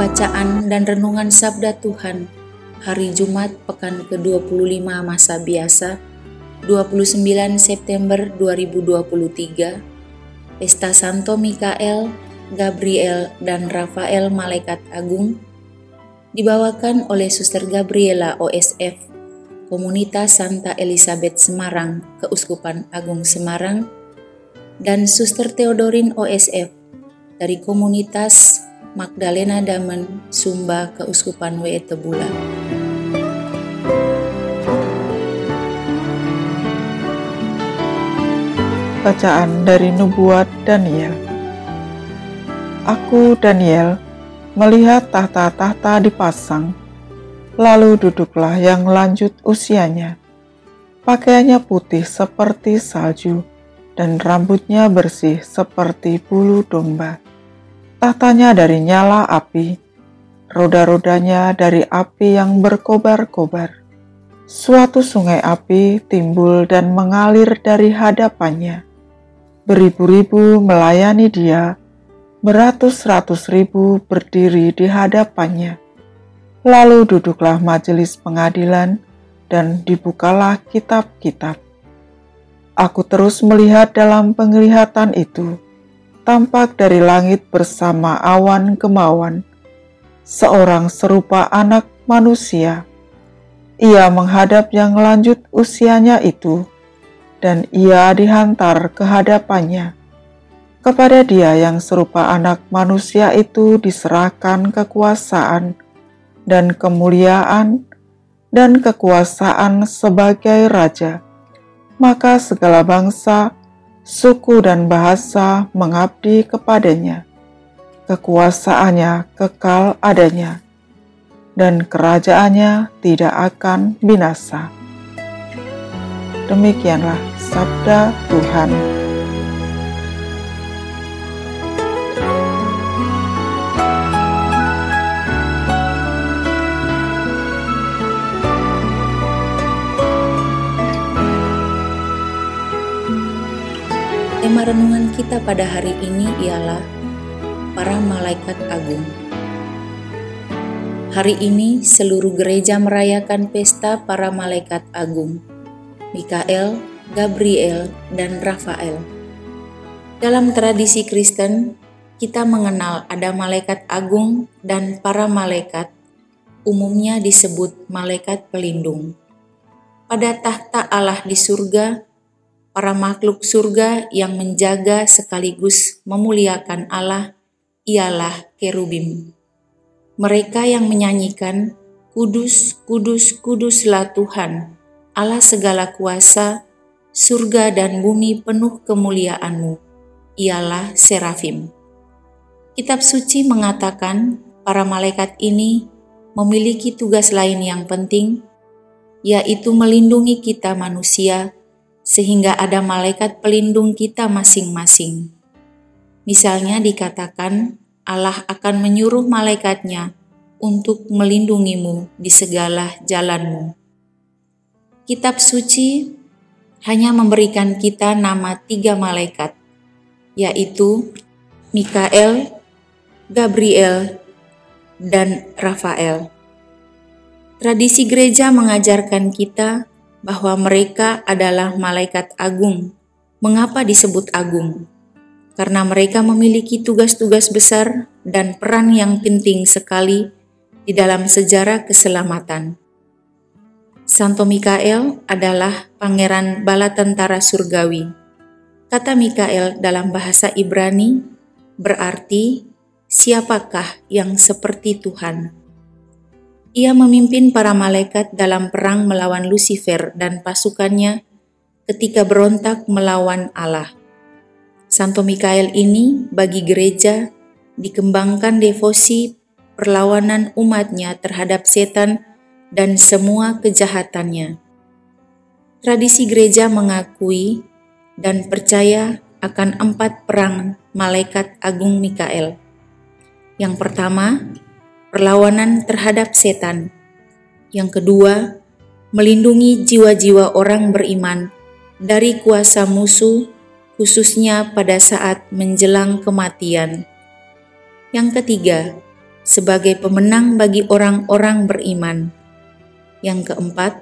Bacaan dan Renungan Sabda Tuhan Hari Jumat Pekan ke-25 Masa Biasa 29 September 2023 Pesta Santo Mikael, Gabriel, dan Rafael Malaikat Agung dibawakan oleh Suster Gabriela OSF Komunitas Santa Elizabeth Semarang Keuskupan Agung Semarang dan Suster Theodorin OSF dari Komunitas Magdalena Damen, Sumba, Keuskupan Weetebula. Bacaan dari Nubuat Daniel Aku, Daniel, melihat tahta-tahta dipasang, lalu duduklah yang lanjut usianya. Pakaiannya putih seperti salju, dan rambutnya bersih seperti bulu domba Tahtanya dari nyala api, roda-rodanya dari api yang berkobar-kobar. Suatu sungai api timbul dan mengalir dari hadapannya. Beribu-ribu melayani dia, beratus-ratus ribu berdiri di hadapannya. Lalu duduklah majelis pengadilan dan dibukalah kitab-kitab. Aku terus melihat dalam penglihatan itu tampak dari langit bersama awan kemauan, seorang serupa anak manusia. Ia menghadap yang lanjut usianya itu, dan ia dihantar ke hadapannya. Kepada dia yang serupa anak manusia itu diserahkan kekuasaan dan kemuliaan dan kekuasaan sebagai raja. Maka segala bangsa, suku dan bahasa mengabdi kepadanya. Kekuasaannya kekal adanya, dan kerajaannya tidak akan binasa. Demikianlah sabda Tuhan. Tema renungan kita pada hari ini ialah para malaikat agung. Hari ini seluruh gereja merayakan pesta para malaikat agung, Mikael, Gabriel, dan Rafael. Dalam tradisi Kristen, kita mengenal ada malaikat agung dan para malaikat, umumnya disebut malaikat pelindung. Pada tahta Allah di surga, para makhluk surga yang menjaga sekaligus memuliakan Allah ialah kerubim. Mereka yang menyanyikan, Kudus, Kudus, Kuduslah Tuhan, Allah segala kuasa, surga dan bumi penuh kemuliaanmu, ialah serafim. Kitab suci mengatakan para malaikat ini memiliki tugas lain yang penting, yaitu melindungi kita manusia sehingga ada malaikat pelindung kita masing-masing. Misalnya dikatakan Allah akan menyuruh malaikatnya untuk melindungimu di segala jalanmu. Kitab suci hanya memberikan kita nama tiga malaikat, yaitu Mikael, Gabriel, dan Rafael. Tradisi gereja mengajarkan kita bahwa mereka adalah malaikat agung. Mengapa disebut agung? Karena mereka memiliki tugas-tugas besar dan peran yang penting sekali di dalam sejarah keselamatan. Santo Mikael adalah pangeran bala tentara surgawi. Kata Mikael dalam bahasa Ibrani berarti siapakah yang seperti Tuhan. Ia memimpin para malaikat dalam perang melawan Lucifer dan pasukannya ketika berontak melawan Allah. Santo Mikael ini bagi gereja dikembangkan devosi perlawanan umatnya terhadap setan dan semua kejahatannya. Tradisi gereja mengakui dan percaya akan empat perang malaikat agung Mikael. Yang pertama, perlawanan terhadap setan. Yang kedua, melindungi jiwa-jiwa orang beriman dari kuasa musuh khususnya pada saat menjelang kematian. Yang ketiga, sebagai pemenang bagi orang-orang beriman. Yang keempat,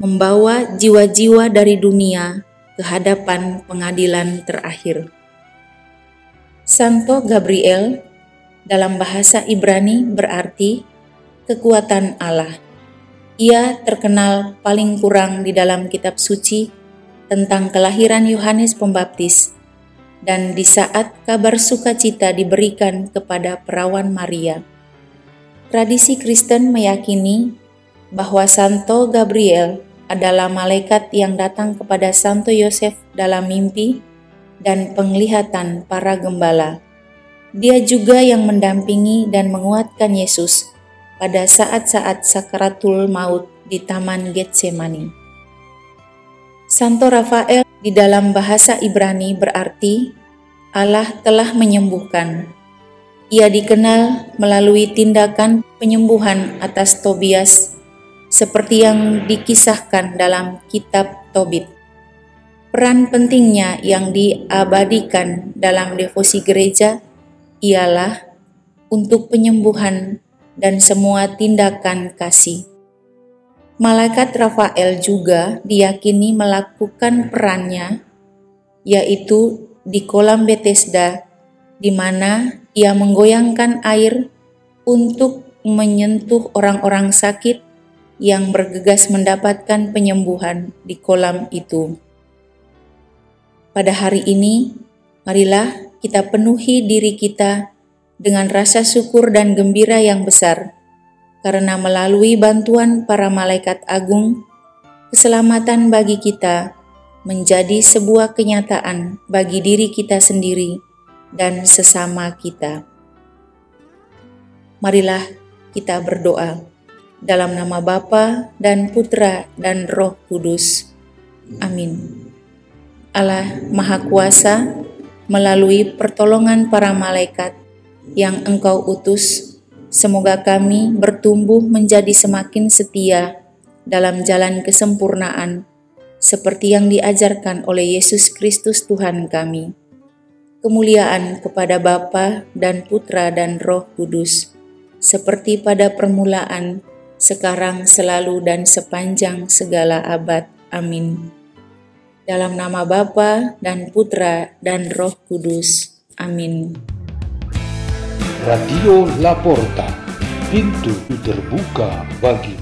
membawa jiwa-jiwa dari dunia ke hadapan pengadilan terakhir. Santo Gabriel dalam bahasa Ibrani berarti kekuatan Allah. Ia terkenal paling kurang di dalam kitab suci tentang kelahiran Yohanes Pembaptis, dan di saat kabar sukacita diberikan kepada perawan Maria. Tradisi Kristen meyakini bahwa Santo Gabriel adalah malaikat yang datang kepada Santo Yosef dalam mimpi dan penglihatan para gembala. Dia juga yang mendampingi dan menguatkan Yesus pada saat-saat sakaratul maut di Taman Getsemani. Santo Rafael di dalam bahasa Ibrani berarti Allah telah menyembuhkan. Ia dikenal melalui tindakan penyembuhan atas Tobias seperti yang dikisahkan dalam kitab Tobit. Peran pentingnya yang diabadikan dalam devosi gereja ialah untuk penyembuhan dan semua tindakan kasih. Malaikat Rafael juga diyakini melakukan perannya, yaitu di kolam Bethesda, di mana ia menggoyangkan air untuk menyentuh orang-orang sakit yang bergegas mendapatkan penyembuhan di kolam itu. Pada hari ini, marilah kita penuhi diri kita dengan rasa syukur dan gembira yang besar karena melalui bantuan para malaikat agung, keselamatan bagi kita menjadi sebuah kenyataan bagi diri kita sendiri dan sesama kita. Marilah kita berdoa dalam nama Bapa dan Putra dan Roh Kudus. Amin. Allah Maha Kuasa, melalui pertolongan para malaikat yang Engkau utus Semoga kami bertumbuh menjadi semakin setia dalam jalan kesempurnaan, seperti yang diajarkan oleh Yesus Kristus Tuhan kami. Kemuliaan kepada Bapa dan Putra dan Roh Kudus, seperti pada permulaan, sekarang, selalu, dan sepanjang segala abad. Amin. Dalam nama Bapa dan Putra dan Roh Kudus. Amin. Radio Laporta, pintu terbuka bagi